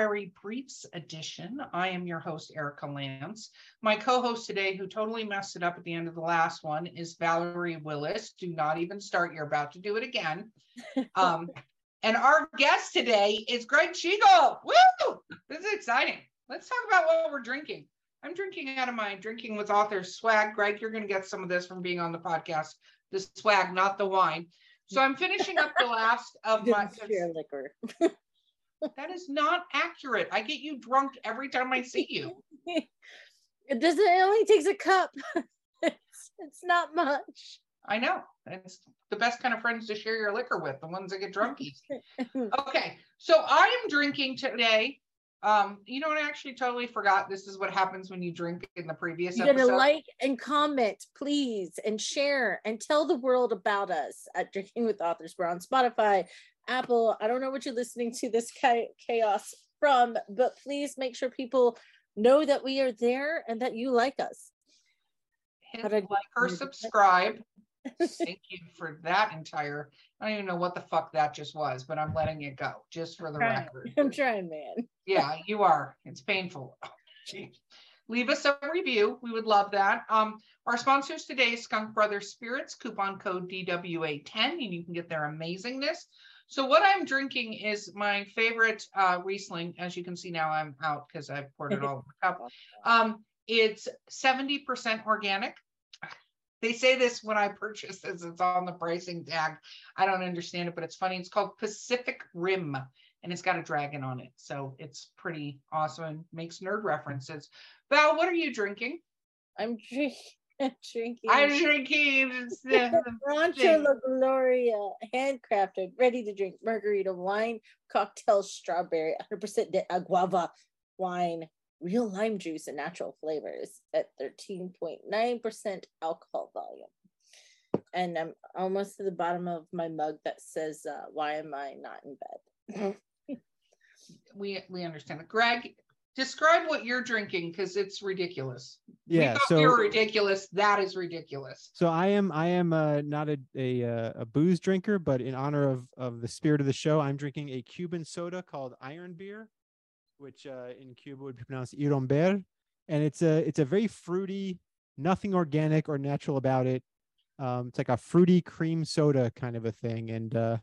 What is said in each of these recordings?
Literary Briefs edition. I am your host, Erica Lance. My co host today, who totally messed it up at the end of the last one, is Valerie Willis. Do not even start, you're about to do it again. Um, and our guest today is Gregg Schigiel. Woo! This is exciting. Let's talk about what we're drinking. I'm drinking out of my drinking with authors swag. Greg, you're going to get some of this from being on the podcast. The swag, not the wine. So I'm finishing up the last of my Share liquor. that is not accurate. I get you drunk every time I see you. it doesn't. It only takes a cup. it's, it's not much. I know. It's the best kind of friends to share your liquor with, the ones that get drunkies. okay. So I am drinking today. Um, you know what? I actually totally forgot. This is what happens when you drink in the previous You episode. gotta like and comment, please, and share and tell the world about us at Drinking with Authors. We're on Spotify, Apple. I don't know what you're listening to this chaos from, but please make sure people know that we are there and that you like us. Hit like or subscribe. Thank you for that entire. I don't even know what the fuck that just was, but I'm letting it go just for the Trying. record. I'm trying, man. Yeah, you are. It's painful. Oh. Leave us a review. We would love that. Um, our sponsors today Skunk Brothers Spirits, coupon code DWA10, and you can get their amazingness. So what I'm drinking is my favorite uh, Riesling. As you can see now, I'm out because I've poured it all in the cup. Um, it's 70% organic. They say this when I purchase this, it's on the pricing tag. I don't understand it, but it's funny. It's called Pacific Rim and it's got a dragon on it. So it's pretty awesome and makes nerd references. Val, what are you drinking? I'm drink- drinking. I'm drinking the- Rancho. La Gloria, handcrafted, ready to drink margarita wine, cocktail strawberry, 100% de guava wine, real lime juice, and natural flavors at 13.9% alcohol volume. And I'm almost to the bottom of my mug that says, uh, Why am I not in bed? we we understand it. Gregg, describe what you're drinking because it's ridiculous. Yeah. we thought we So ridiculous. That is ridiculous. so I am I am uh, not a a uh, a booze drinker, but in honor of of the spirit of the show, I'm drinking a Cuban soda called Iron Beer, which uh, in Cuba would be pronounced Iromber, and it's a it's a very fruity, nothing organic or natural about it. Um, it's like a fruity cream soda kind of a thing, and uh,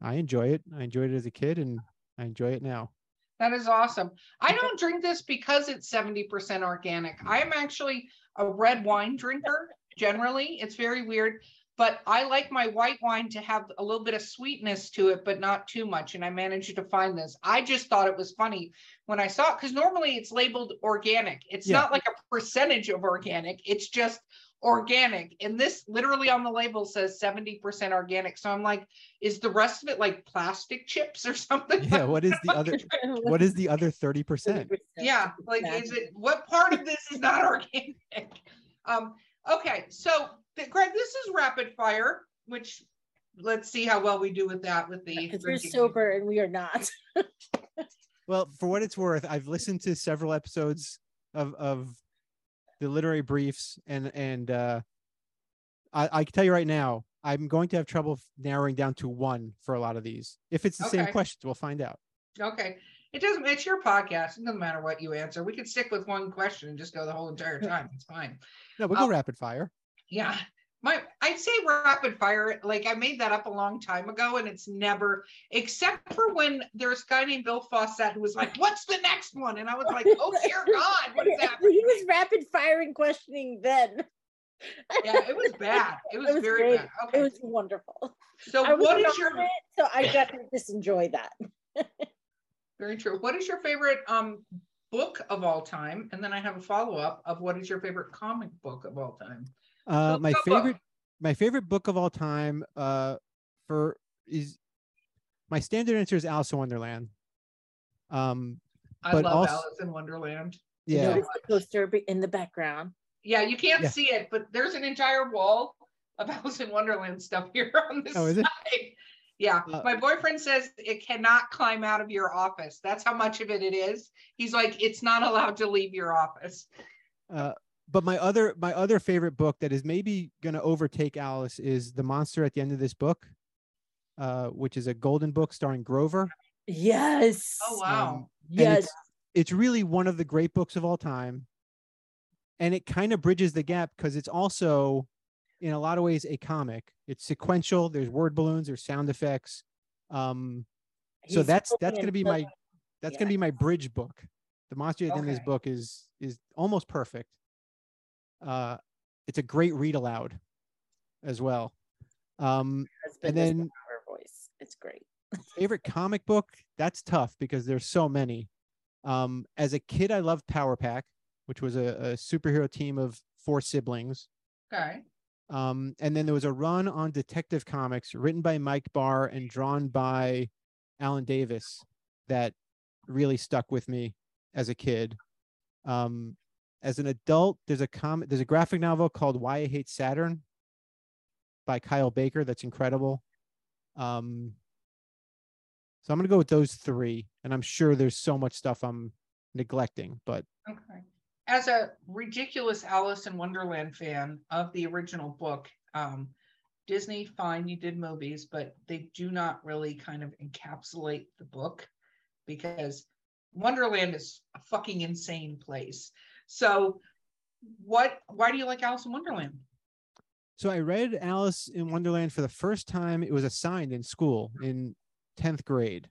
I enjoy it. I enjoyed it as a kid, and I enjoy it now. That is awesome. I don't drink this because it's 70% organic. I am actually a red wine drinker generally. It's very weird, but I like my white wine to have a little bit of sweetness to it, but not too much. And I managed to find this. I just thought it was funny when I saw it because normally it's labeled organic. It's Yeah. not like a percentage of organic, it's just organic. And this literally on the label says 70% organic. So I'm like, is the rest of it like plastic chips or something? Yeah. What is the other? What is the other thirty percent? yeah like is it what part of this is not organic um okay so th- gregg this is rapid fire which let's see how well we do with that with the Because we're sober and we are not. Well, for what it's worth, I've listened to several episodes of of the literary briefs, and and uh, I, I can tell you right now, I'm going to have trouble narrowing down to one for a lot of these. If it's the same questions, we'll find out. okay. It doesn't it's your podcast. It doesn't matter what you answer. We could stick with one question and just go the whole entire time. It's fine. No, we'll go rapid fire. yeah my i'd say rapid fire like i made that up a long time ago and it's never except for when there's a guy named bill fawcett who was like what's the next one and i was like oh dear god what is happening he was rapid firing questioning then. yeah it was bad it was, It was very great. bad It was wonderful. so I what is your it, so I to just enjoy that. very true what is your favorite um book of all time and then i have a follow-up of what is your favorite comic book of all time Uh, So my go book. favorite, my favorite book of all time, uh, for is my standard answer is Alice in Wonderland. Um, I But love also- Alice in Wonderland. yeah, Notice the poster in the background. Yeah, you can't Yeah. see it, but there's an entire wall of Alice in Wonderland stuff here on this Oh, is it? side. Yeah, Uh, my boyfriend says it cannot climb out of your office. That's how much of it it is. He's like, it's not allowed to leave your office. Uh, but my other my other favorite book that is maybe going to overtake Alice is The Monster at the End of This Book, uh, which is a golden book starring Grover. Yes. Oh wow. Um, Yes. it's, it's really one of the great books of all time. And it kind of bridges the gap because it's also, in a lot of ways, a comic. It's sequential. There's word balloons. There's sound effects. Um, so He's that's that's going to be my that's yeah. going to be my bridge book. The monster at the end of this book is is almost perfect. Uh, it's a great read aloud, as well. Um, and then- the power voice. It's great. favorite comic book that's tough because there's so many um as a kid i loved power pack which was a, a superhero team of four siblings Okay. um and then there was a run on detective comics written by mike barr and drawn by alan davis that really stuck with me as a kid um as an adult there's a comic there's a graphic novel called why i hate saturn by kyle baker that's incredible um so I'm gonna go with those three, and I'm sure there's so much stuff I'm neglecting, but Okay. As a ridiculous Alice in Wonderland fan of the original book, um, Disney, fine, you did movies, but they do not really kind of encapsulate the book because Wonderland is a fucking insane place. So, what? Why do you like Alice in Wonderland? so I read Alice in Wonderland for the first time. It was assigned in school in 10th grade.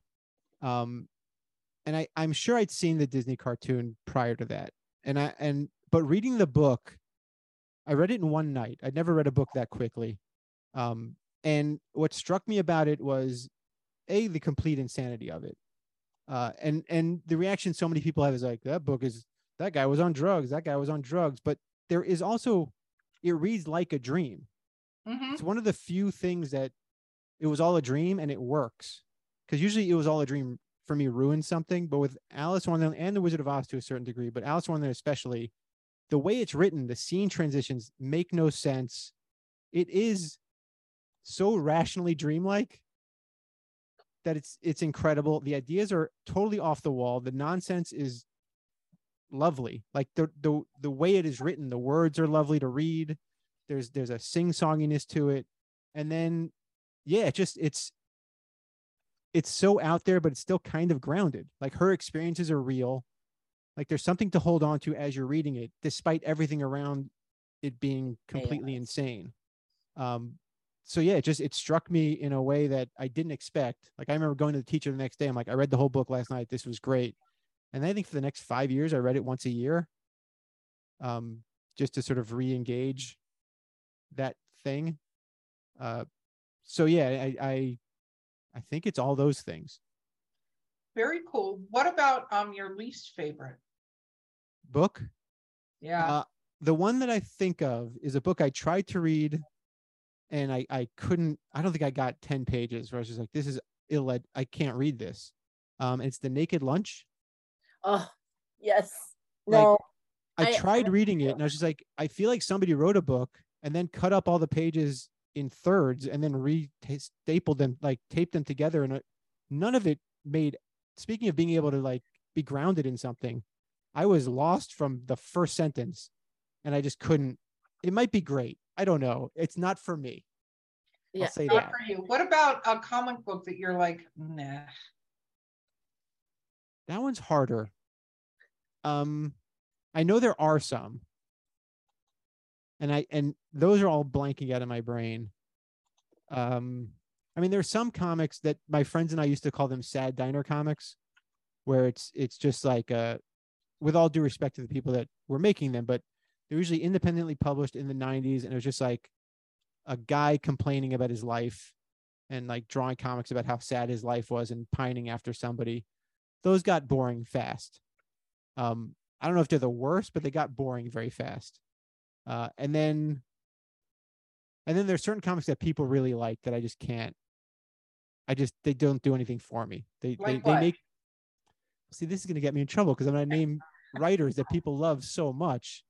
Um, and I, I'm sure I'd seen the Disney cartoon prior to that. And I and but reading the book, I read it in one night. I'd never read a book that quickly. Um, and what struck me about it was a the complete insanity of it. Uh, and and the reaction so many people have is like that book is that guy was on drugs, that guy was on drugs. But there is also it reads like a dream. Mhm. It's one of the few things that it was all a dream and it works. Because usually it was all a dream for me ruins something. But with Alice Wonderland and the Wizard of Oz to a certain degree, but Alice Wonderland especially, the way it's written, the scene transitions make no sense. It is so rationally dreamlike that it's it's incredible. The ideas are totally off the wall. The nonsense is lovely. Like the the the way it is written, the words are lovely to read. There's there's a sing-songiness to it. And then yeah, it just it's it's so out there, but it's still kind of grounded. Like her experiences are real. Like there's something to hold on to as you're reading it, despite everything around it being completely Chaos. insane. Um, so yeah, it just it struck me in a way that I didn't expect. Like I remember going to the teacher the next day. I'm like, I read the whole book last night. This was great. And I think for the next five years, I read it once a year, um, just to sort of re-engage that thing. Uh, so yeah, I, I I think it's all those things. Very cool. What about um your least favorite? Book. Yeah. Uh, the one that I think of is a book I tried to read, and I I couldn't. I don't think I got ten pages. Where I was just like, this is ill. I can't read this. Um, it's the Naked Lunch. Oh, yes. Like, No. I, I- tried reading it, and I was just like, I feel like somebody wrote a book and then cut up all the pages in thirds and then re stapled them, like taped them together, and uh, none of it made. Speaking of being able to like be grounded in something, I was lost from the first sentence, and I just couldn't. It might be great. I don't know. It's not for me. Yeah. I'll say Not that. for you. What about a comic book that you're like, nah? That one's harder. Um, I know there are some, and I and those are all blanking out of my brain. Um, I mean, there's some comics that my friends and I used to call them sad diner comics, where it's it's just like uh, with all due respect to the people that were making them, but they're usually independently published in the 90s, and it was just like a guy complaining about his life and like drawing comics about how sad his life was and pining after somebody those got boring fast. Um, I don't know if they're the worst, but they got boring very fast. Uh, and then, and then there's certain comics that people really like that I just can't, I just they don't do anything for me. They Like they, they make see this is gonna get me in trouble because I'm gonna name writers that people love so much.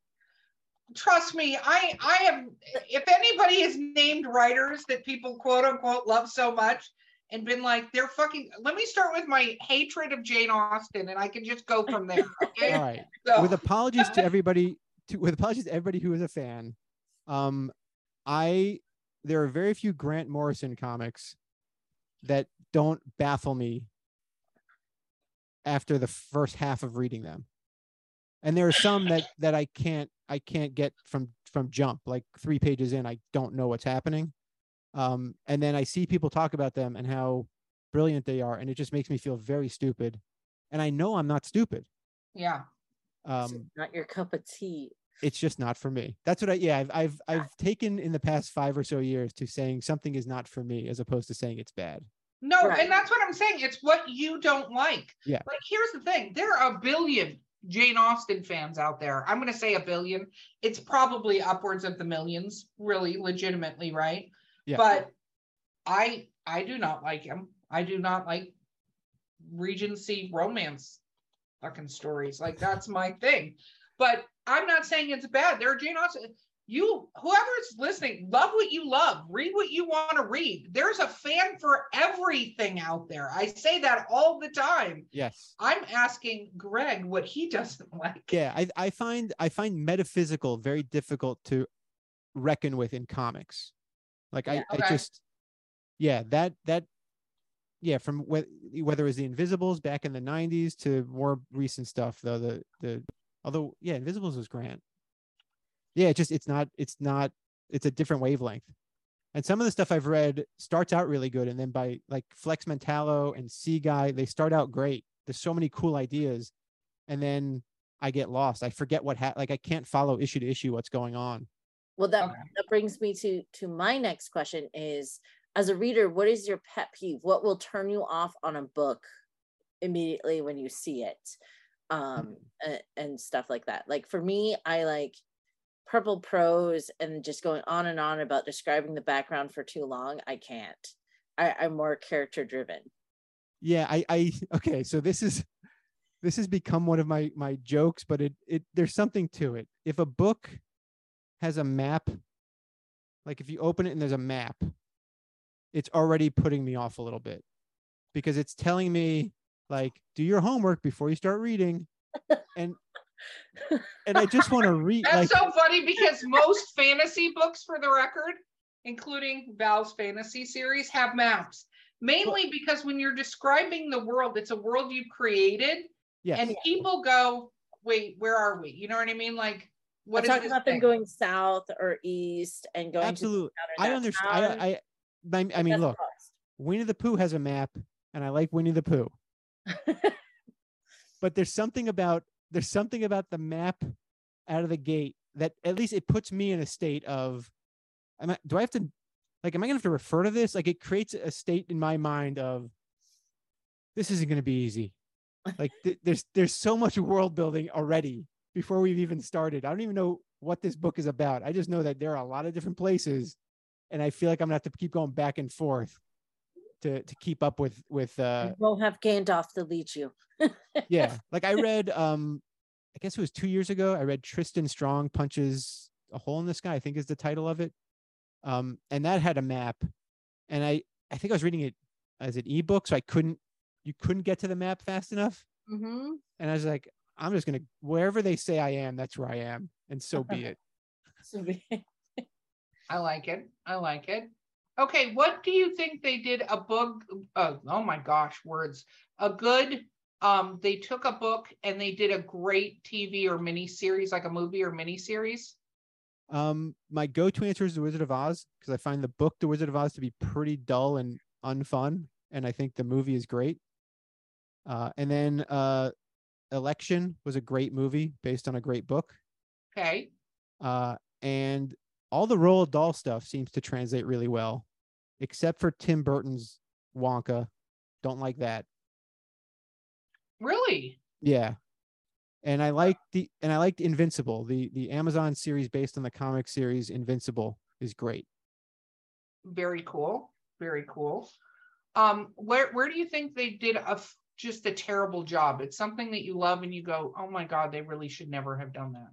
Trust me, I I am. If anybody has named writers that people quote unquote love so much and been like, they're fucking. Let me start with my hatred of Jane Austen, and I can just go from there. Okay. All right. So, with apologies to everybody to with apologies to everybody who is a fan um i there are very few grant morrison comics that don't baffle me after the first half of reading them and there are some that that i can't i can't get from from jump like three pages in i don't know what's happening um and then i see people talk about them and how brilliant they are and it just makes me feel very stupid and i know i'm not stupid yeah. Um not your cup of tea. it's just not for me. That's what I yeah, I've I've I've taken in the past 5 or so years to saying something is not for me as opposed to saying it's bad. No, Right. and that's what I'm saying. It's what you don't like. Yeah. Like, here's the thing there are a billion Jane Austen fans out there. I'm going to say a billion. It's probably upwards of the millions, really, legitimately, right? Yeah. But I I do not like him. I do not like Regency romance fucking stories. Like, that's my thing. But I'm not saying it's bad. There are Jane Austen. You, whoever's listening, love what you love, read what you want to read. There's a fan for everything out there. I say that all the time. Yes. I'm asking Gregg what he doesn't like. Yeah, I I find I find metaphysical very difficult to reckon with in comics. Like I, Yeah. I Okay. just yeah, that that yeah, from whe- whether it was the Invisibles back in the 90s to more recent stuff though the the although yeah, Invisibles was Grant. Yeah, it just it's not it's not it's a different wavelength. And some of the stuff I've read starts out really good and then by like Flex Mentallo and Seaguy, they start out great. There's so many cool ideas and then I get lost. I forget what ha- like I can't follow issue to issue what's going on. Well, that Okay. that brings me to to my next question is as a reader, what is your pet peeve? What will turn you off on a book immediately when you see it? Um and, and stuff like that. Like for me, I like purple prose and just going on and on about describing the background for too long. I can't. I, I'm more character driven. Yeah, I I okay, so this is this has become one of my my jokes, but it it there's something to it. If a book has a map, like if you open it and there's a map, it's already putting me off a little bit because it's telling me like do your homework before you start reading and and I just want to read That's like so funny because most fantasy books, for the record, including Val's fantasy series, have maps. Mainly because when you're describing the world, it's a world you've created, yes. and people go, "Wait, where are we?" You know what I mean? Like, what I'm is talking about them going south or east and going Absolutely. to I town or that understand. I, I I I mean look, lost. Winnie the Pooh has a map and I like Winnie the Pooh. but there's something about there's something about the map out of the gate that at least it puts me in a state of am I, do I have to like am I gonna have to refer to this? Like it creates a state in my mind of this isn't gonna be easy. Like th- there's there's so much world building already before we've even started. I don't even know what this book is about. I just know that there are a lot of different places and I feel like I'm gonna have to keep going back and forth to to keep up with with uh won't have Gandalf to lead you. yeah like i read um i guess it was two years ago i read tristan strong punches a hole in the sky i think is the title of it um and that had a map and i i think i was reading it as an ebook so i couldn't you couldn't get to the map fast enough Mm-hmm. and i was like i'm just gonna wherever they say i am that's where i am and so be it so be it. I like it. I like it. Okay, what do you think they did a book? Uh, oh my gosh, words. A good. Um, they took a book and they did a great TV or mini series, like a movie or mini series. um my go-to answer is the wizard of oz because i find the book the wizard of oz to be pretty dull and unfun and i think the movie is great uh and then uh election was a great movie based on a great book Okay. uh, and all the Roald Dahl stuff seems to translate really well, except for Tim Burton's Wonka. Don't like that. Really? Yeah, and I like the and I liked Invincible, the the Amazon series based on the comic series Invincible is great. Very cool. Very cool. Um, where where do you think they did a just a terrible job? It's something that you love and you go, oh my god, they really should never have done that.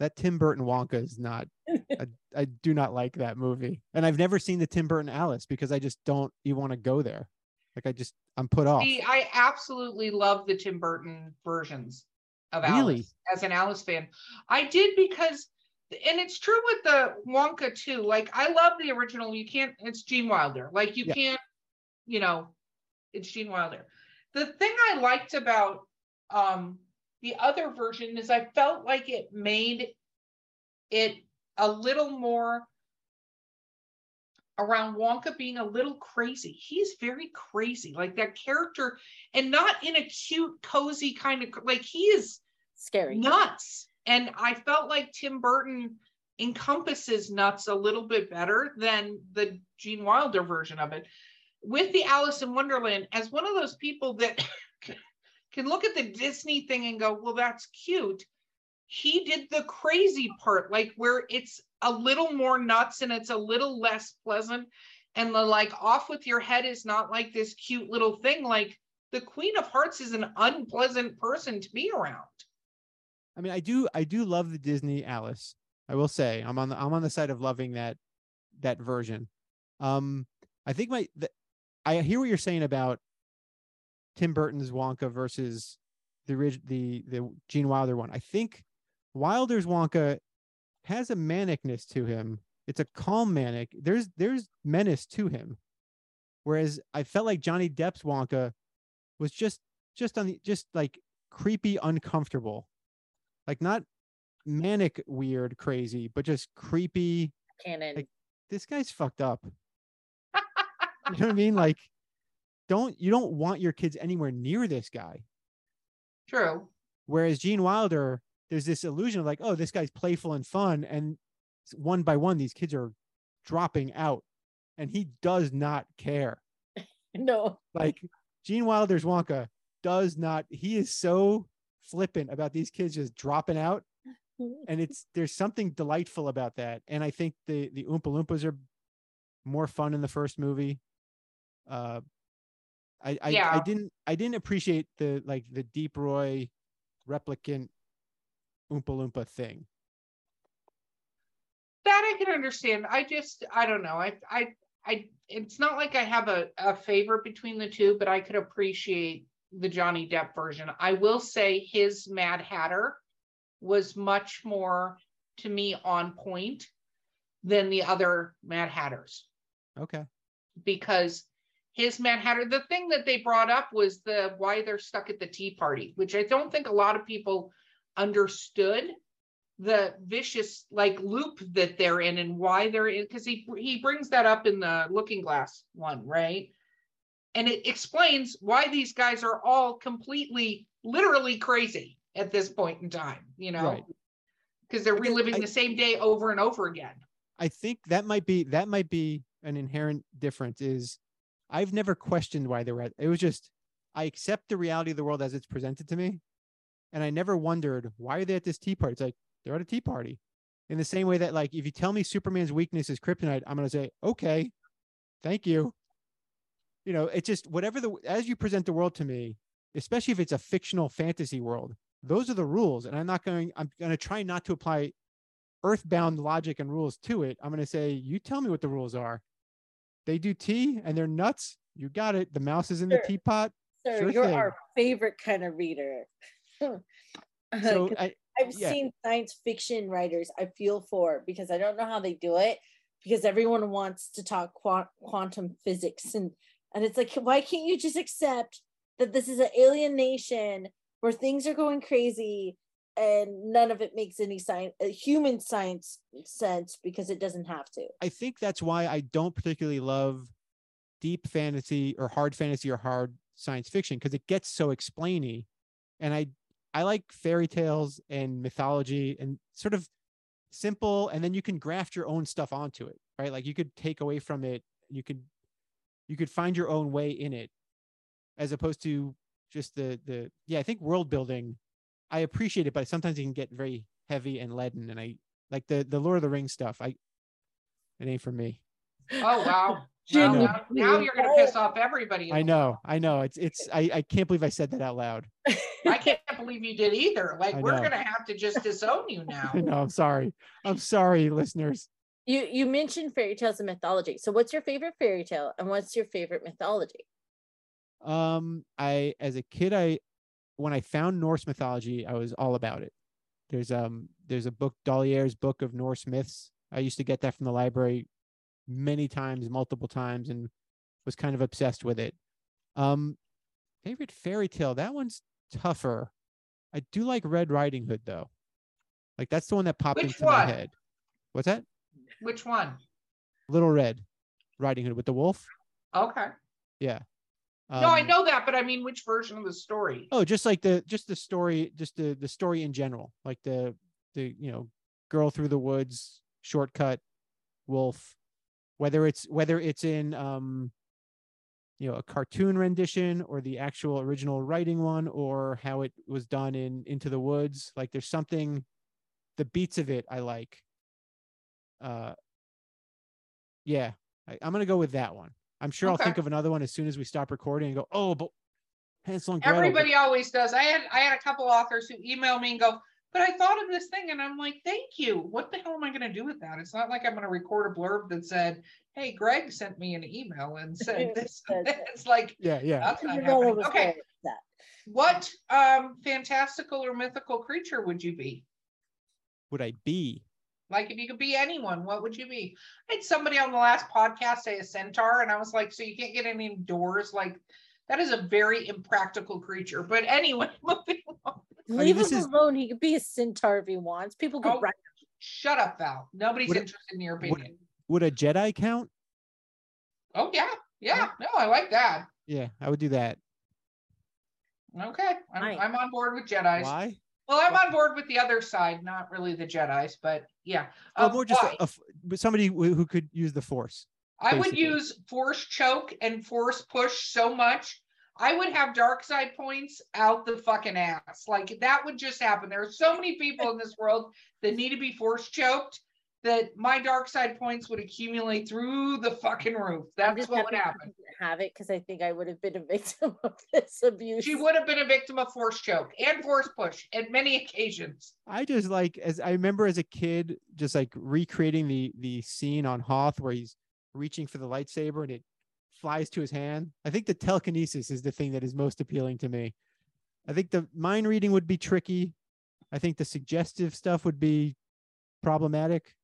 That Tim Burton Wonka is not. I, I do not like that movie, and I've never seen the Tim Burton Alice because I just don't you want to go there. Like I just I'm put off. See, I absolutely love the Tim Burton versions of Really? Alice as an Alice fan. I did because, and it's true with the Wonka too. Like I love the original. You can't. It's Gene Wilder. Like you Yeah. can't. You know, it's Gene Wilder. The thing I liked about um the other version is I felt like it made it a little more around Wonka being a little crazy. He's very crazy, like that character, and not in a cute, cozy kind of like he is Scary. nuts. And I felt like Tim Burton encompasses nuts a little bit better than the Gene Wilder version of it. With the Alice in Wonderland, as one of those people that can look at the Disney thing and go, well, that's cute. He did the crazy part, like where it's a little more nuts and it's a little less pleasant. And the like off with your head is not like this cute little thing. Like the Queen of Hearts is an unpleasant person to be around. I mean, I do I do love the Disney Alice. I will say I'm on the I'm on the side of loving that that version. Um, I think my the, I hear what you're saying about Tim Burton's Wonka versus the the the Gene Wilder one. I think Wilder's Wonka has a manicness to him. It's a calm manic. There's there's menace to him. Whereas I felt like Johnny Depp's Wonka was just just on the just like creepy, uncomfortable. Like not manic, weird, crazy, but just creepy. Canon. Like- This guy's fucked up. You know what I mean? Like, don't you don't want your kids anywhere near this guy. True. Whereas Gene Wilder, there's this illusion of like, oh, this guy's playful and fun, and one by one, these kids are dropping out, and he does not care. no. Like Gene Wilder's Wonka does not. He is so flippant about these kids just dropping out, and it's there's something delightful about that. And I think the the Oompa Loompas are more fun in the first movie. Uh, I I, I didn't I didn't appreciate the like the Deep Roy replicant Oompa Loompa thing. that I can understand. I just I don't know. I I I it's not like I have a, a favorite between the two, but I could appreciate the Johnny Depp version. I will say his Mad Hatter was much more to me on point than the other Mad Hatters Okay. because his Mad Hatter, the thing that they brought up was the why they're stuck at the tea party, which I don't think a lot of people understood the vicious like loop that they're in and why they're in because he he brings that up in the looking glass one right? And it explains why these guys are all completely literally crazy at this point in time you know? Right. because they're reliving I- the same day over and over again. I think that might be that might be an inherent difference is I've never questioned why they were at it was just I accept the reality of the world as it's presented to me. And I never wondered why are they at this tea party? It's like they're at a tea party. In the same way that like if you tell me Superman's weakness is kryptonite, I'm gonna say, okay, thank you. You know, it's just whatever the as you present the world to me, especially if it's a fictional fantasy world, those are the rules. And I'm not going, I'm gonna try not to apply earthbound logic and rules to it. I'm going to say, you tell me what the rules are. They do tea and they're nuts. You got it. The mouse is in the teapot. Sir, Sure you're thing. our favorite kind of reader. So uh, 'Cause I, I've yeah. seen science fiction writers I feel for because I don't know how they do it because everyone wants to talk qua- quantum physics and and it's like why can't you just accept that this is an alien nation where things are going crazy and none of it makes any science uh, human science sense because it doesn't have to. I think that's why I don't particularly love deep fantasy or hard fantasy or hard science fiction because it gets so explainy. And I I like fairy tales and mythology and sort of simple and then you can graft your own stuff onto it, right? Like you could take away from it, you could you could find your own way in it as opposed to just the the yeah, I think world building I appreciate it, but sometimes it can get very heavy and leaden and I like the the Lord of the Rings stuff. I it ain't for me. oh wow Well, now, now you're gonna piss off everybody. I know. I know. It's it's I, I can't believe I said that out loud. I can't believe you did either. Like we're gonna have to just disown you now. I know, I'm sorry. I'm sorry, listeners. You you mentioned fairy tales and mythology. So what's your favorite fairy tale and what's your favorite mythology? Um, I as a kid, I when I found Norse mythology, I was all about it. There's um there's a book, D'Aulaires' Book of Norse Myths. I used to get that from the library many times, multiple times, and was kind of obsessed with it. Um, favorite fairy tale, that one's tougher. I do like Red Riding Hood though. Like that's the one that popped Which into my head. What's that? Which one? Little Red Riding Hood with the wolf. Okay. Yeah. No, I Um, know that, but I mean, which version of the story? Oh, just like the just the story, just the the story in general, like the the you know girl through the woods, shortcut, wolf, whether it's whether it's in um you know a cartoon rendition or the actual original writing one or how it was done in Into the Woods. Like there's something, the beats of it I like. Uh, yeah, I, I'm gonna go with that one. I'm sure I'll think of another one as soon as we stop recording and go, oh, but Hansel and Gretel. but- Everybody always does. I had I had a couple authors who email me and go, but I thought of this thing, and I'm like, thank you. What the hell am I going to do with that? It's not like I'm going to record a blurb that said, "Hey, Gregg sent me an email and said this." and Said that." it's like Yeah, yeah. that's not Isabella happening. Okay, very what um fantastical or mythical creature would you be? Would I be? Like if you could be anyone, what would you be? I had somebody on the last podcast say a centaur, and I was like, so you can't get any doors? Like that is a very impractical creature. But anyway, moving on. Leave this him is- alone. He could be a centaur if he wants. People go, Oh, write Shut up, Val. Nobody's Would it- interested in your would- opinion. Would a Jedi count? Oh yeah, yeah. No, I like that. Yeah, I would do that. Okay, I'm, Nice. I'm on board with Jedi's. Why? Well, I'm on board with the other side, not really the Jedi's, but yeah. Um, more just a, a somebody who, could use the Force. I would basically. use force choke and force push so much. I would have dark side points out the fucking ass. Like that would just happen. There are so many people in this world that need to be force choked that my dark side points would accumulate through the fucking roof. That's just what would happy happen. Have it because I think I would have been a victim of this abuse. She would have been a victim of force choke and force push at many occasions. I just like as I remember as a kid, just like recreating the the scene on Hoth where he's reaching for the lightsaber and it flies to his hand. I think the telekinesis is the thing that is most appealing to me. I think the mind reading would be tricky. I think the suggestive stuff would be problematic.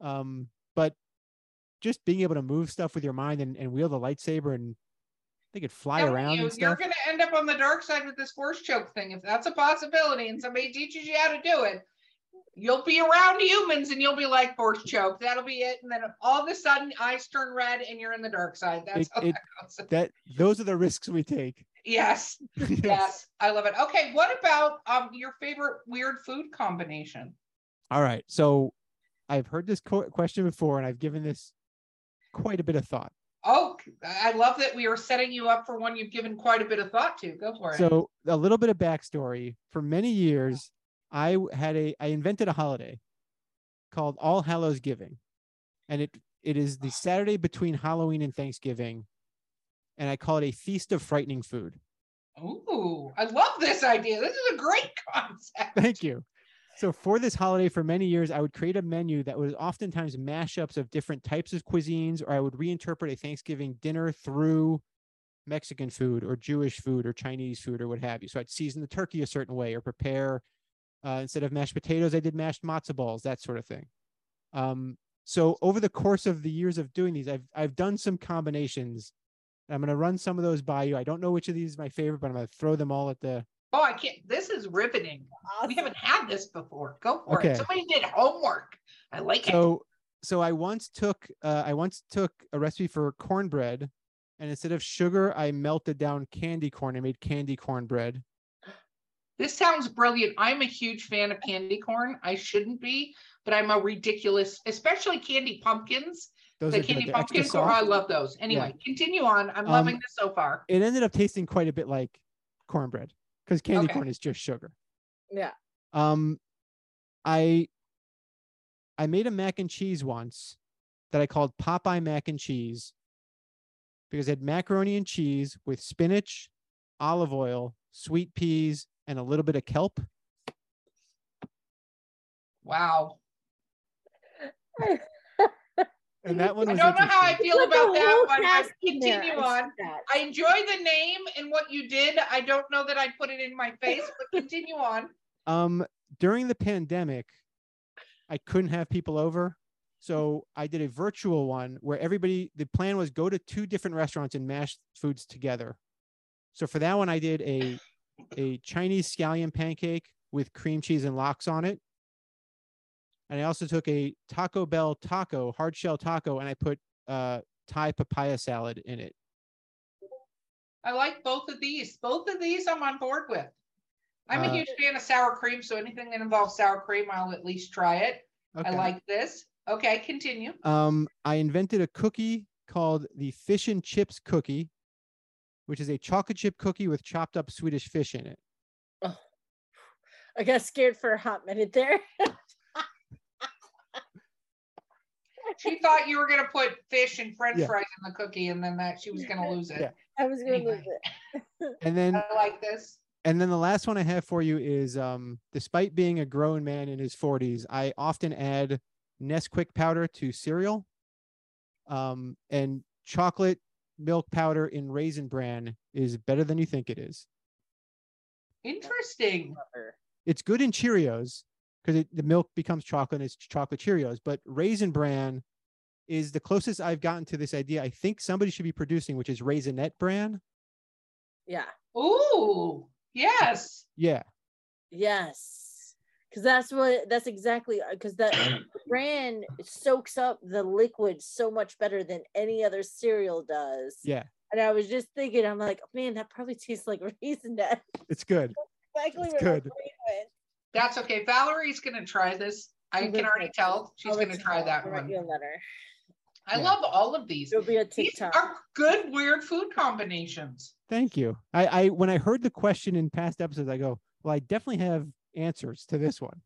Um, but just being able to move stuff with your mind and, and wield the lightsaber and they could fly Telling around you, you're going to end up on the dark side with this force choke thing. If that's a possibility and somebody teaches you how to do it, you'll be around humans and you'll be like force choke. That'll be it. And then all of a sudden, eyes turn red and you're in the dark side. That's It- how it- that goes. That those are the risks we take. Yes, yes, I love it. Okay, what about um your favorite weird food combination? All right. So I've heard this co- question before and I've given this quite a bit of thought. Oh, I love that we are setting you up for one you've given quite a bit of thought to. Go for it. So a little bit of backstory. For many years, I had a I invented a holiday called All Hallows Giving, and it it is the ah. Saturday between Halloween and Thanksgiving, and I call it a feast of frightening food. Ooh, I love this idea. This is a great concept. Thank you. So for this holiday, for many years, I would create a menu that was oftentimes mashups of different types of cuisines, or I would reinterpret a Thanksgiving dinner through Mexican food or Jewish food or Chinese food or what have you. So I'd season the turkey a certain way or prepare uh, instead of mashed potatoes, I did mashed matzo balls, that sort of thing. Um, so over the course of the years of doing these, I've I've done some combinations. I'm going to run some of those by you. I don't know which of these is my favorite, but I'm going to throw them all at the Oh, I can't. This is riveting. We haven't had this before. Go for Okay. it. Somebody did homework. I like it. So so I once took uh, I once took a recipe for cornbread, and instead of sugar, I melted down candy corn. I made candy cornbread. This sounds brilliant. I'm a huge fan of candy corn. I shouldn't be, but I'm a ridiculous, especially candy pumpkins. Those the are the, candy the extra pumpkin corn. I love those. Anyway, continue on. I'm Um, loving this so far. It ended up tasting quite a bit like cornbread because candy Okay. corn is just sugar. Yeah. Um, I I made a mac and cheese once that I called Popeye mac and cheese, because it had macaroni and cheese with spinach, olive oil, sweet peas, and a little bit of kelp. Wow. And that one I don't know how I feel Put about that, whole but I cast in there. continue on. that. I enjoy the name and what you did. I don't know that I'd put it in my face, but continue on. Um, during the pandemic, I couldn't have people over. So I did a virtual one where everybody, the plan was go to two different restaurants and mash foods together. So for that one, I did a, a Chinese scallion pancake with cream cheese and lox on it. And I also took a Taco Bell taco, hard shell taco, and I put uh, Thai papaya salad in it. I like both of these. Both of these I'm on board with. I'm a Uh, huge fan of sour cream, so anything that involves sour cream, I'll at least try it. I like this. Okay, continue. Um, I invented a cookie called the fish and chips cookie, which is a chocolate chip cookie with chopped up Swedish fish in it. Oh, I got scared for a hot minute there. She thought you were gonna put fish and French Yeah. fries in the cookie, and then that she was gonna lose it. Yeah. I was gonna Anyway. lose it. And then I like this. and then the last one I have for you is um, despite being a grown man in his 40s, I often add Nesquik powder to cereal. Um, and chocolate milk powder in raisin bran is better than you think it is. Interesting. It's good in Cheerios because the milk becomes chocolate and it's chocolate Cheerios, but raisin bran is the closest I've gotten to this idea. I think somebody should be producing, which is raisinette bran. Yeah. Ooh, yes. Yeah. Yes. Because that's what that's exactly uh, because that bran soaks up the liquid so much better than any other cereal does. Yeah. And I was just thinking, I'm like, man, that probably tastes like raisinette. It's good. Exactly It's good. That's okay. Valerie's gonna try this. I can already tell she's gonna try that one. letter. I Yeah. love all of these. It'll be a These TikTok. are good, weird food combinations. Thank you. I, I when I heard the question in past episodes, I go, well, I definitely have answers to this one.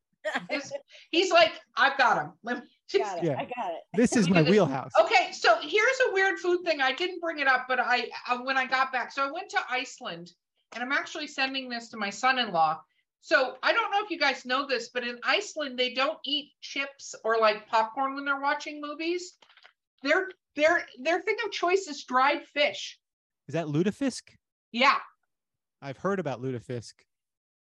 He's like, I've got them. Let me just got it. Yeah. I got it. This is my wheelhouse. Okay, so here's a weird food thing. I didn't bring it up, but I uh, when I got back, so I went to Iceland, and I'm actually sending this to my son-in-law. So I don't know if you guys know this, but in Iceland they don't eat chips or like popcorn when they're watching movies. Their their their thing of choice is dried fish. Is that lutefisk? Yeah, I've heard about lutefisk.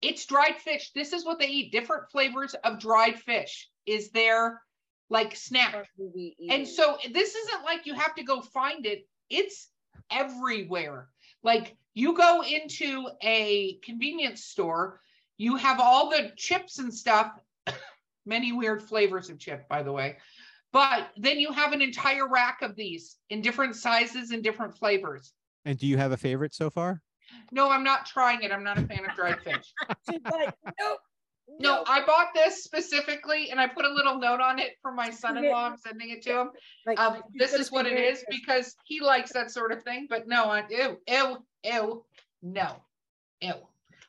it's dried fish. This is what they eat. Different flavors of dried fish is their like snack. And so this isn't like you have to go find it. It's everywhere. Like you go into a convenience store, you have all the chips and stuff, many weird flavors of chip, by the way. But then you have an entire rack of these in different sizes and different flavors. And do you have a favorite so far? No, I'm not trying it. I'm not a fan of dried fish. She's like, nope. No. I bought this specifically and I put a little note on it for my son-in-law. I'm sending it to him. Like, Um, this is what be it because he likes that sort of thing, but no, I, ew, ew, ew, no, ew.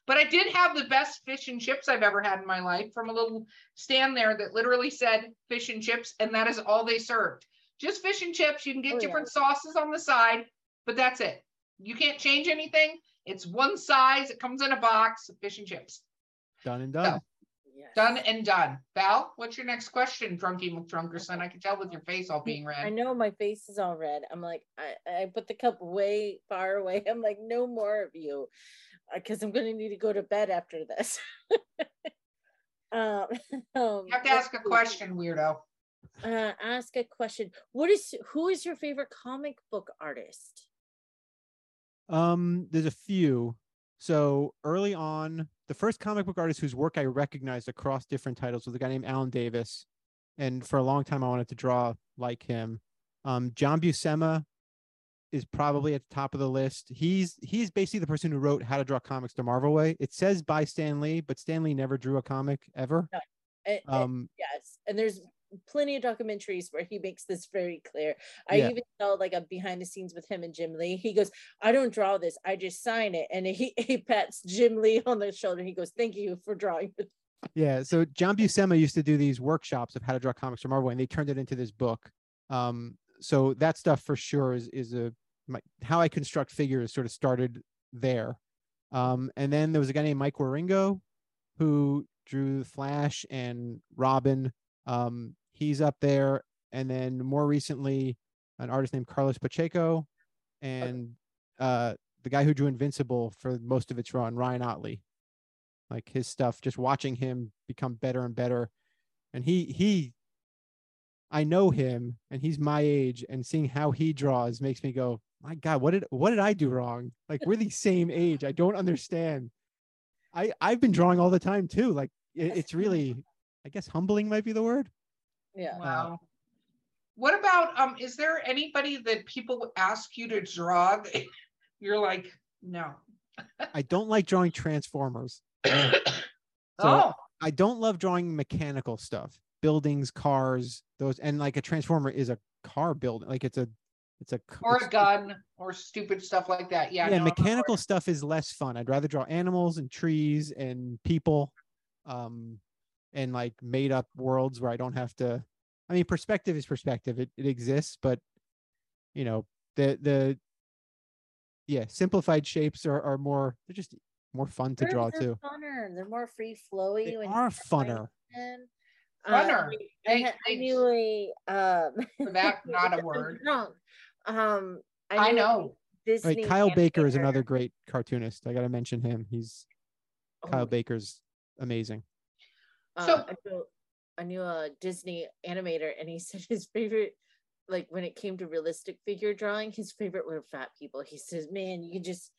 But I did have the best fish and chips I've ever had in my life from a little stand there that literally said fish and chips, and that is all they served. Just fish and chips. You can get Oh, yeah. different sauces on the side, but that's it. You can't change anything. It's one size. It comes in a box. Fish and chips. Done and done. Yes. Done and done. Val, what's your next question, Drunky McDrunkerson? I can tell with your face all being red. I know my face is all red. I'm like, I, I put the cup way far away. I'm like, no more of you, because I'm gonna need to go to bed after this. um, um, You have to ask a question, weirdo. Uh, ask a question. What is who is your favorite comic book artist? Um, there's a few. So early on, the first comic book artist whose work I recognized across different titles was a guy named Alan Davis, and for a long time I wanted to draw like him. Um, John Buscema is probably at the top of the list. He's he's basically the person who wrote How to Draw Comics the Marvel Way. It says by Stan Lee, but Stan Lee never drew a comic ever. And- Um, yes, and there's plenty of documentaries where he makes this very clear. I Yeah. even saw like a behind the scenes with him and Jim Lee. He goes, "I don't draw this. I just sign it." And he he pats Jim Lee on the shoulder. He goes, "Thank you for drawing." Yeah, so John Buscema used to do these workshops of how to draw comics for Marvel, and they turned it into this book. Um, so that stuff for sure is is a my how I construct figures sort of started there. Um, and then there was a guy named Mike Wieringo who drew Flash and Robin. Um, he's up there. And then more recently, an artist named Carlos Pacheco and uh, the guy who drew Invincible for most of its run, Ryan Ottley. Like his stuff, just watching him become better and better. And he he I know him and he's my age and seeing how he draws makes me go, my God, what did what did I do wrong? Like we're the same age. I don't understand. I I've been drawing all the time too. Like it, it's really, I guess, humbling might be the word. Yeah. Wow. What about um? Is there anybody that people ask you to draw? that You're like, no. I don't like drawing transformers. oh, I don't love drawing mechanical stuff, buildings, cars, those, and like a transformer is a car building. Like it's a, it's a c- or a gun or stupid stuff like that. Yeah. yeah, no, I'm not for mechanical stuff is less fun. I'd rather draw animals and trees and people, um, and like made up worlds where I don't have to. I mean, perspective is perspective. It it exists, but you know the the yeah simplified shapes are are more. They're just more fun to They're- draw they're too. Funner. They're more free flowy. They when are funner. And, Funner. I, They- had- I knew a um. For that, not a I'm word. drunk. Um, I knew a know. Disney Wait, Kyle Baker is another great cartoonist. I got to mention him. He's Kyle Oh, Baker's amazing. uh, So- I knew, I knew a Disney animator, and he said his favorite, like when it came to realistic figure drawing, his favorite were fat people. He says, "Man, you can just."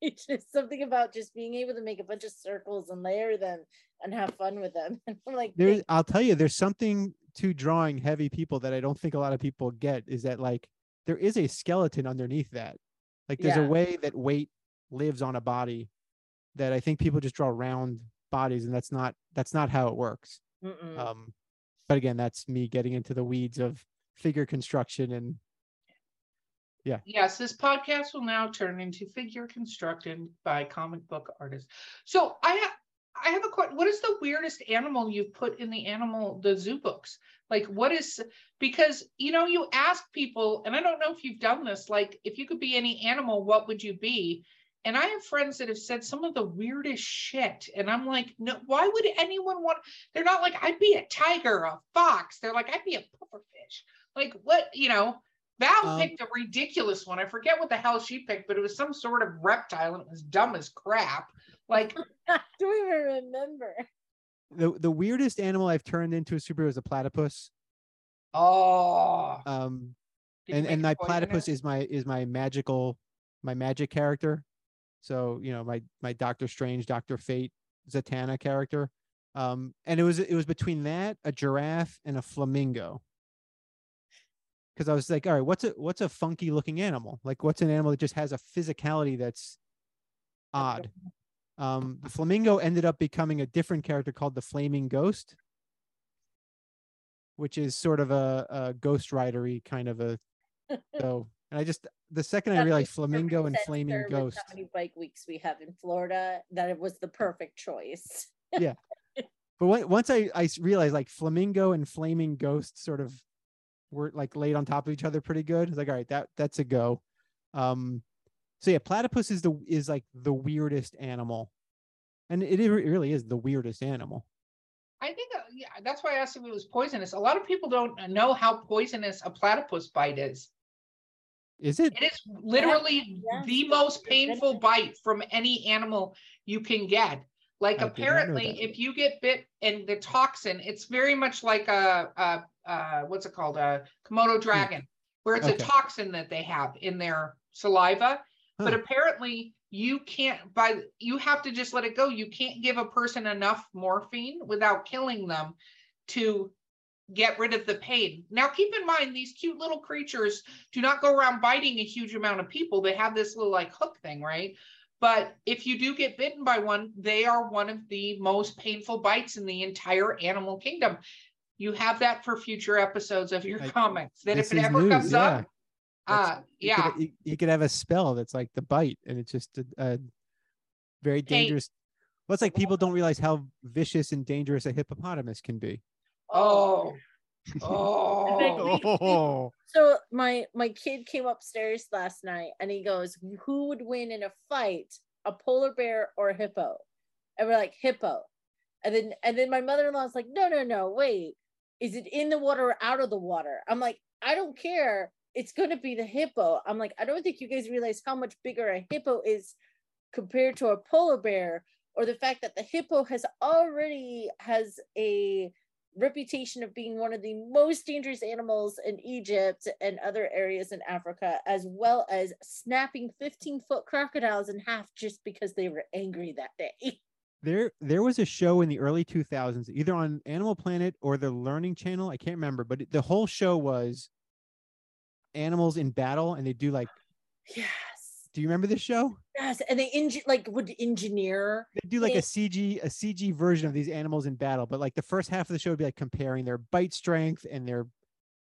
it's just something about just being able to make a bunch of circles and layer them and have fun with them. I'm like, there, I'll tell you, there's something to drawing heavy people that I don't think a lot of people get. Is that like there is a skeleton underneath that? Like there's Yeah. a way that weight lives on a body that I think people just draw round bodies, and that's not that's not how it works. Mm-mm. Um, but again, that's me getting into the weeds of figure construction and yeah. Yes, this podcast will now turn into figure constructed by comic book artists. So I have I have a question. What is the weirdest animal you've put in the animal the zoo books? Like what is because you know you ask people, and I don't know if you've done this, like if you could be any animal, what would you be? And I have friends that have said some of the weirdest shit. And I'm like, no, why would anyone want they're not like, I'd be a tiger, a fox. They're like, I'd be a pufferfish. Like what, you know, Val Um, picked a ridiculous one. I forget what the hell she picked, but it was some sort of reptile and it was dumb as crap. Like, I don't even remember. the the weirdest animal I've turned into a superhero is a platypus. oh, Um, did and and my platypus is my is my magical my magic character so you know my my doctor strange doctor fate zatanna character um and it was it was between that a giraffe and a flamingo because i was like all right what's a what's a funky looking animal like what's an animal that just has a physicality that's odd um the flamingo ended up becoming a different character called the flaming ghost which is sort of a, a ghost ridery kind of a so and i just the second i realized flamingo and flaming ghost How many bike weeks we have in Florida? That it was the perfect choice. Yeah, but when, once I realized like flamingo and flaming ghost sort of were like laid on top of each other pretty good. It's like all right that that's a go. Um so yeah platypus is the is like the weirdest animal. And it, it really is the weirdest animal. I think uh, yeah, that's why I asked if it was poisonous. A lot of people don't know how poisonous a platypus bite is. is it? It is literally yes, the most painful bite from any animal you can get. Like I did not know apparently, if you get bit and the toxin, it's very much like a, a, a what's it called, a Komodo hmm. dragon, where it's a toxin that they have in their saliva. But apparently, you can't by you have to just let it go. You can't give a person enough morphine without killing them to get rid of the pain. Now, keep in mind, these cute little creatures do not go around biting a huge amount of people. They have this little like hook thing, right? But if you do get bitten by one, they are one of the most painful bites in the entire animal kingdom. You have that for future episodes of your comics. That if it ever news, comes yeah. up, That's- uh, you yeah, could, you, you could have a spell that's like the bite and it's just a, a very dangerous well it's like people don't realize how vicious and dangerous a hippopotamus can be oh, Oh, Oh, So my my kid came upstairs last night and he goes, "Who would win in a fight, a polar bear or a hippo?" And we're like, "Hippo." And then and then my mother-in-law's like, "No, no, no, wait. Is it in the water or out of the water?" I'm like, "I don't care. It's going to be the hippo." I'm like, "I don't think you guys realize how much bigger a hippo is compared to a polar bear or the fact that the hippo has already has a reputation of being one of the most dangerous animals in Egypt and other areas in Africa, as well as snapping 15 foot crocodiles in half just because they were angry that day. there there was a show in the early 2000s, either on Animal Planet or the Learning Channel. I can't remember, but the whole show was animals in battle, and they do like. Yes. Do you remember this show? Yes. And they like would engineer. They do like a CG a CG version of these animals in battle, but like the first half of the show would be like comparing their bite strength and their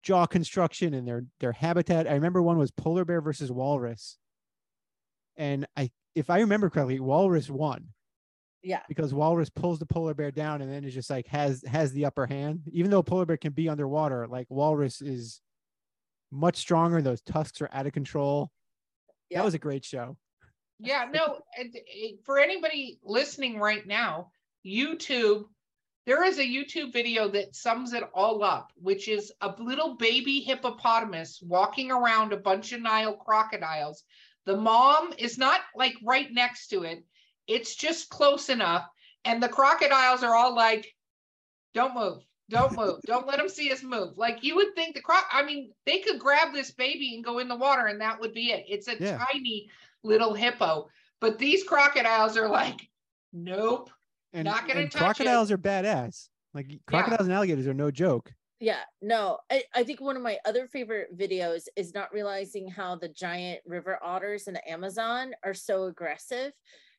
jaw construction and their their habitat. I remember one was polar bear versus walrus, and I if I remember correctly, walrus won Yeah. because walrus pulls the polar bear down and then it just like has has the upper hand. Even though polar bear can be underwater, like walrus is much stronger. Those tusks are out of control. Yeah. That was a great show. yeah, no, and it- for anybody listening right now, YouTube, there is a YouTube video that sums it all up, which is a little baby hippopotamus walking around a bunch of Nile crocodiles. The mom is not like right next to it, it's just close enough. And the crocodiles are all like, don't move. Don't move. Don't let them see us move. Like you would think the croc, I mean, they could grab this baby and go in the water and that would be it. It's a Yeah. tiny little hippo. But these crocodiles are like, nope. And, Not gonna and touch it. crocodiles are badass. Like crocodiles and alligators are no joke. Yeah, no, I, I think one of my other favorite videos is not realizing how the giant river otters in the Amazon are so aggressive.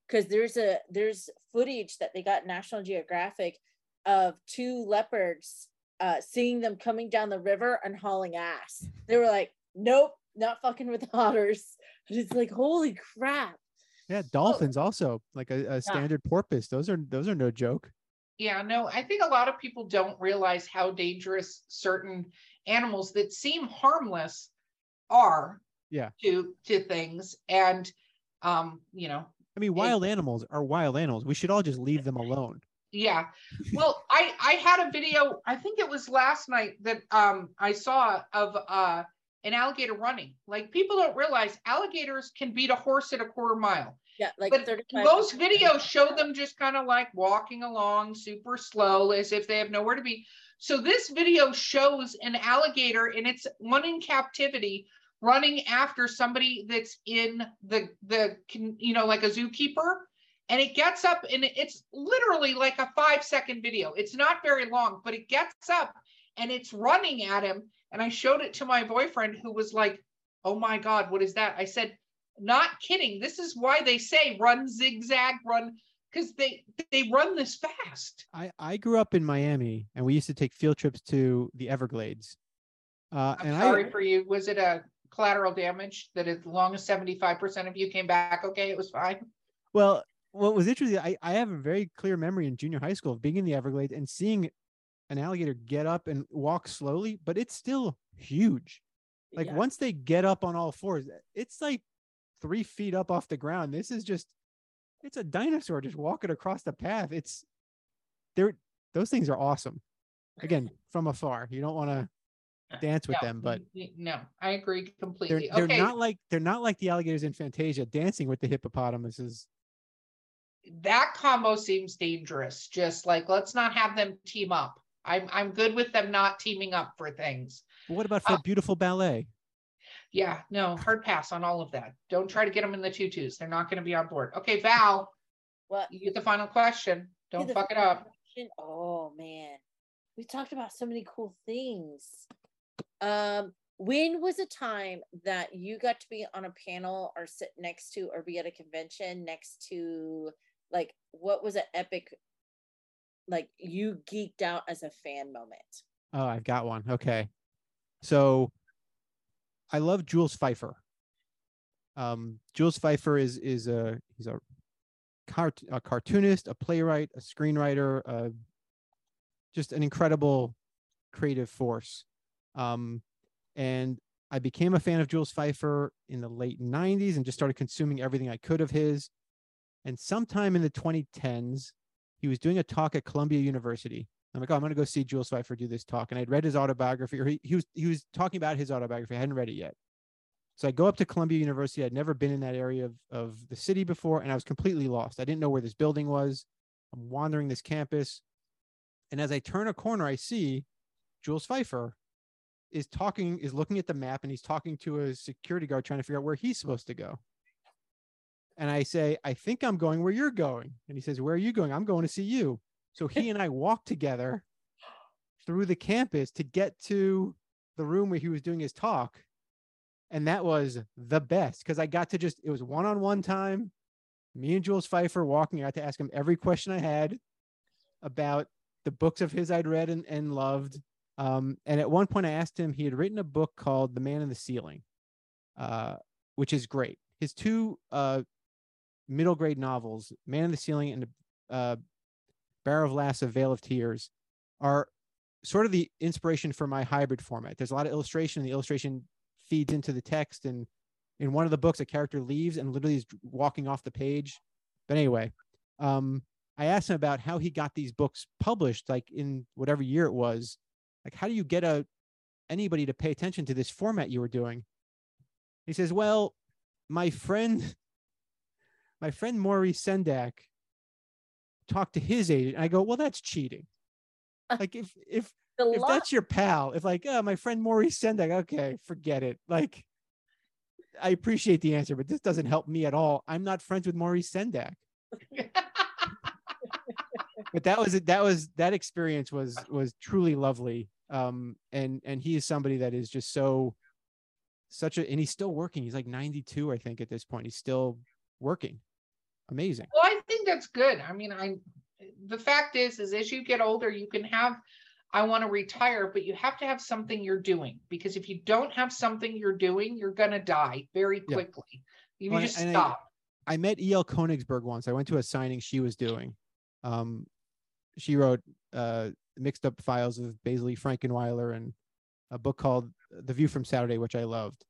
Because there's a there's footage that they got National Geographic of two leopards uh seeing them coming down the river and hauling ass. They were like, nope, not fucking with otters. And it's like, holy crap. Yeah, dolphins also like a, a standard porpoise. Those are those are no joke. Yeah, no, I think a lot of people don't realize how dangerous certain animals that seem harmless are Yeah. to to things. And um, you know, I mean, wild animals are wild animals. We should all just leave them alone. Yeah. Well, I I had a video, I think it was last night that um I saw of uh an alligator running. Like people don't realize alligators can beat a horse at a quarter mile. Yeah, like But 35 most videos show them just kind of like walking along super slow as if they have nowhere to be. So this video shows an alligator and it's one in captivity running after somebody that's in the the can- you know like a zookeeper and it gets up and it's literally like a 5 second video. It's not very long, but it gets up and it's running at him and I showed it to my boyfriend who was like, "Oh my god, what is that?" I said, not kidding. This is why they say run zigzag, run because they they run this fast. I I grew up in Miami, and we used to take field trips to the Everglades. Uh, I'm and sorry I for you. Was it a collateral damage that as long as 75% of you came back okay, it was fine? well, what was interesting, I I have a very clear memory in junior high school of being in the Everglades and seeing an alligator get up and walk slowly, but it's still huge. Like yeah. once they get up on all fours, eh, it's like three feet up off the ground. This is just, it's a dinosaur just walking across the path. It's, they're those things are awesome. Again, from afar, you don't want to uh, dance with No, them, but no, I agree they're completely. they're okay, not like they're not like the alligators in Fantasia dancing with the hippopotamuses. That combo seems dangerous. Just like let's not have them team up. I'm I'm good with them not teaming up for things. What about for Uh, beautiful ballet? Yeah, no, hard pass on all of that. Don't try to get them in the tutus. They're not going to be on board. Okay, Val, What? you get the final question. Don't fuck it up. question? Oh man, we talked about so many cool things. Um, when was a time that you got to be on a panel or sit next to or be at a convention next to like what was an epic like you geeked out as a fan moment? Oh, I've got one. Okay. So I love Jules Feiffer. Um, Jules Feiffer is is a he's a, cart, a cartoonist, a playwright, a screenwriter, uh, just an incredible creative force. Um, and I became a fan of Jules Feiffer in the late 90s and just started consuming everything I could of his. And sometime in the 2010s, he was doing a talk at Columbia University. I'm like, oh, I'm going to go see Jules Feiffer do this talk. And I'd read his autobiography, or he, he was he was talking about his autobiography. I hadn't read it yet. So I go up to Columbia University. I'd never been in that area of, of the city before, and I was completely lost. I didn't know where this building was. I'm wandering this campus. And as I turn a corner, I see Jules Feiffer is talking, is looking at the map, and he's talking to a security guard trying to figure out where he's supposed to go. And I say, I think I'm going where you're going. And he says, Where are you going? I'm going to see you. So he and I walked together through the campus to get to the room where he was doing his talk. And that was the best because I got to just, it was one on one time. Me and Jules Feiffer walking. I got to ask him every question I had about the books of his I'd read and, and loved. Um, and at one point, I asked him, he had written a book called The Man in the Ceiling, uh, which is great. His two uh, middle grade novels, Man in the Ceiling and uh, Barrel of Laughs, A Vale of Tears, are sort of the inspiration for my hybrid format. There's a lot of illustration, and the illustration feeds into the text. And in one of the books, a character leaves and literally is walking off the page. But anyway, um, I asked him about how he got these books published, like in whatever year it was. Like, how do you get a anybody to pay attention to this format you were doing? He says, "Well, my friend, my friend Maurice Sendak talked to his agent." I go, "Well, that's cheating. Like, if if if that's your pal, if like, oh, my friend Maurice Sendak, okay, forget it. Like, I appreciate the answer, but this doesn't help me at all. I'm not friends with Maurice Sendak. but that was it. that was that experience was was truly lovely. Um, and and he is somebody that is just so such a and he's still working. He's like 92, I think, at this point. He's still working. Amazing. Well, I think that's good. I mean, I the fact is, is as you get older, you can have, I want to retire, but you have to have something you're doing because if you don't have something you're doing, you're gonna die very quickly. If you Well, just and I- stop. I met E.L. Konigsburg once. I went to a signing she was doing. Um, she wrote uh, mixed up files of Basil E. Frankenweiler and a book called The View from Saturday, which I loved.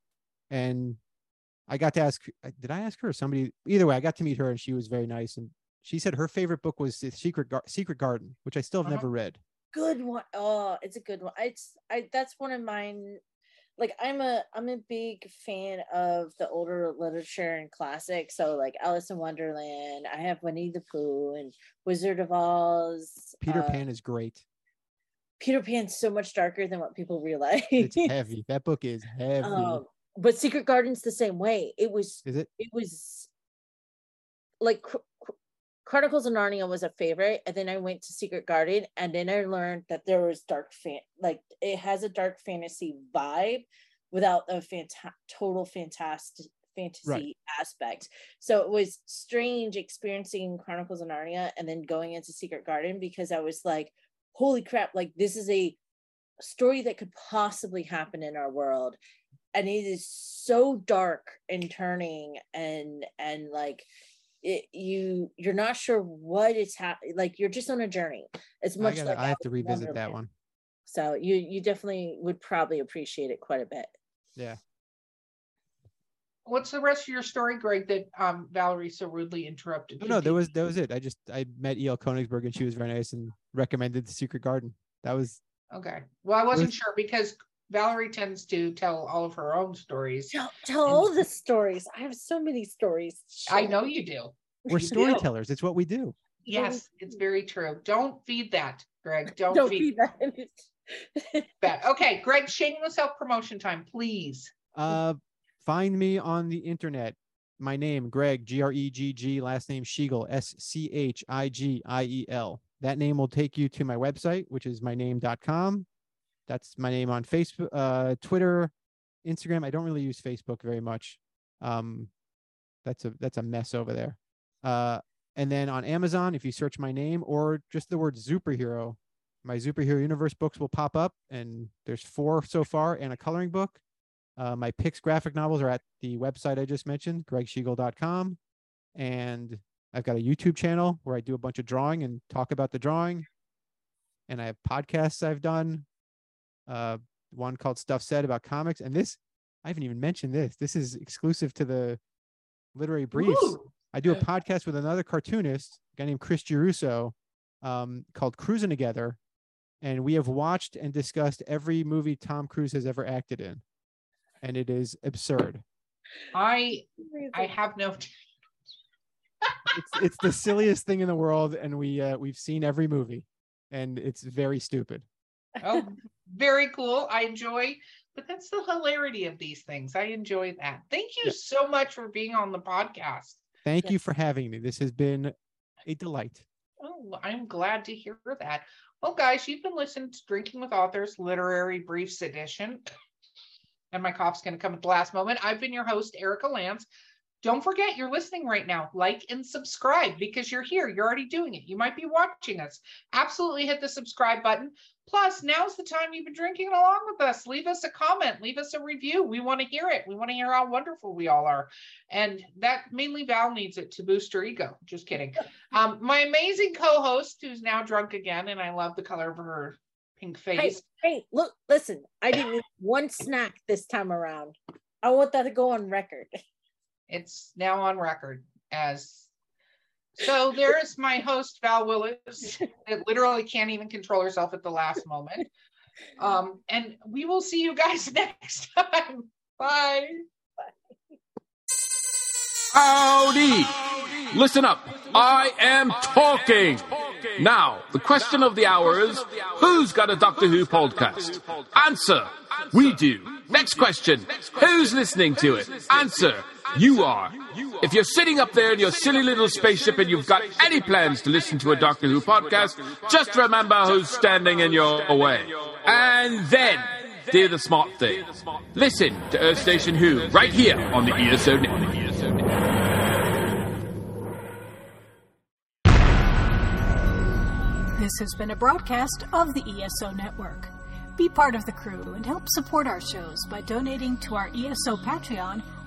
And I got to ask, uh, did I ask her or somebody? Either way, I got to meet her and she was very nice. And she said her favorite book was The Secret Gar- Secret Garden, which I still have Uh-huh. never read. good one. Oh, it's a good one. It's I that's one of mine. Like I'm a I'm a big fan of the older literature and classics. So like Alice in Wonderland. I have Winnie the Pooh and Wizard of Oz. Peter uh, Pan is great. Peter Pan's so much darker than what people realize. It's heavy. That book is heavy. um, but Secret Garden's the same way. It was is it? it was like Chro- Chro- Chronicles of Narnia was a favorite, and then I went to Secret Garden, and then I learned that there was dark fan, like it has a dark fantasy vibe without a fanta- total fantastic fantasy aspect. So it was strange experiencing Chronicles of Narnia and then going into Secret Garden because I was like, holy crap, like this is a story that could possibly happen in our world and it is so dark and turning and and like it, you you're not sure what is happening like you're just on a journey as I, much gotta, like I have to Alice in revisit that Wonderland. one. so you you definitely would probably appreciate it quite a bit Yeah. What's the rest of your story, Gregg, that um Valerie so rudely interrupted? No, you? no, that was that was it. I just I met E.L. Konigsburg and she was very nice and recommended the Secret Garden. That was Okay. Well, I wasn't was- sure because Valerie tends to tell all of her own stories. tell, tell all the stories i have so many stories I know you do. we're You do. storytellers. It's what we do. Yes, it's very true. Don't feed that, Gregg. Don't, don't feed feed that that. Okay, Gregg, shameless self promotion time, please. Uh, find me on the internet. My name, Gregg, G R E G G, last name Schigiel, S C H I G I E L. That name will take you to my website, which is myname.com. That's my name on Facebook, uh, Twitter, Instagram. I don't really use Facebook very much. Um, that's a that's a mess over there. Uh, and then on Amazon, if you search my name or just the word Zooperhero, my Zooperhero universe books will pop up, and there's four so far and a coloring book. Uh, my Pix graphic novels are at the website I just mentioned, greggschigiel.com. And I've got a YouTube channel where I do a bunch of drawing and talk about the drawing. And I have podcasts I've done. Uh, one called Stuff Said about comics, and this I haven't even mentioned this. This is exclusive to the literary briefs. Ooh. I do a podcast with another cartoonist, a guy named Chris Giarrusso, um, called Cruising Together, and we have watched and discussed every movie Tom Cruise has ever acted in, and it is absurd. I I have no It's it's the silliest thing in the world, and we uh, we've seen every movie, and it's very stupid. Oh very cool. I enjoy but that's the hilarity of these things. I enjoy that. Thank you Yeah. so much for being on the podcast. Thank Yeah. you for having me. This has been a delight. Oh, I'm glad to hear that. Well, guys, you've been listening to Drinking with Authors Literary Briefs Edition. And my cough's going to come at the last moment. I've been your host, Erica Lance. Don't forget you're listening right now. Like and subscribe because you're here. You're already doing it. You might be watching us. Absolutely hit the subscribe button. Plus, now's the time you've been drinking along with us. Leave us a comment, leave us a review. We want to hear it. We want to hear how wonderful we all are. And that mainly Val needs it to boost her ego. Just kidding. Um, my amazing co-host, who's now drunk again, and I love the color of her pink Hey, face. hey, look, listen, I didn't eat one snack this time around. I want that to go on record. It's now on record as. So there's my host Val Willis that literally can't even control herself at the last moment. Um, and we will see you guys next time. Bye. Howdy! Listen up. I am talking. Now, the question of the hour is who's got a Doctor Who podcast? Answer. We do. Next question. Who's listening to it? Answer. You are. If you're sitting up there in your silly little spaceship and you've got any plans to listen to a Doctor Who podcast, just remember who's standing in your way. And then, do the smart thing. Listen to Earth Station Who right here on the ESO Network. This has been a broadcast of the ESO Network. Be part of the crew and help support our shows by donating to our ESO Patreon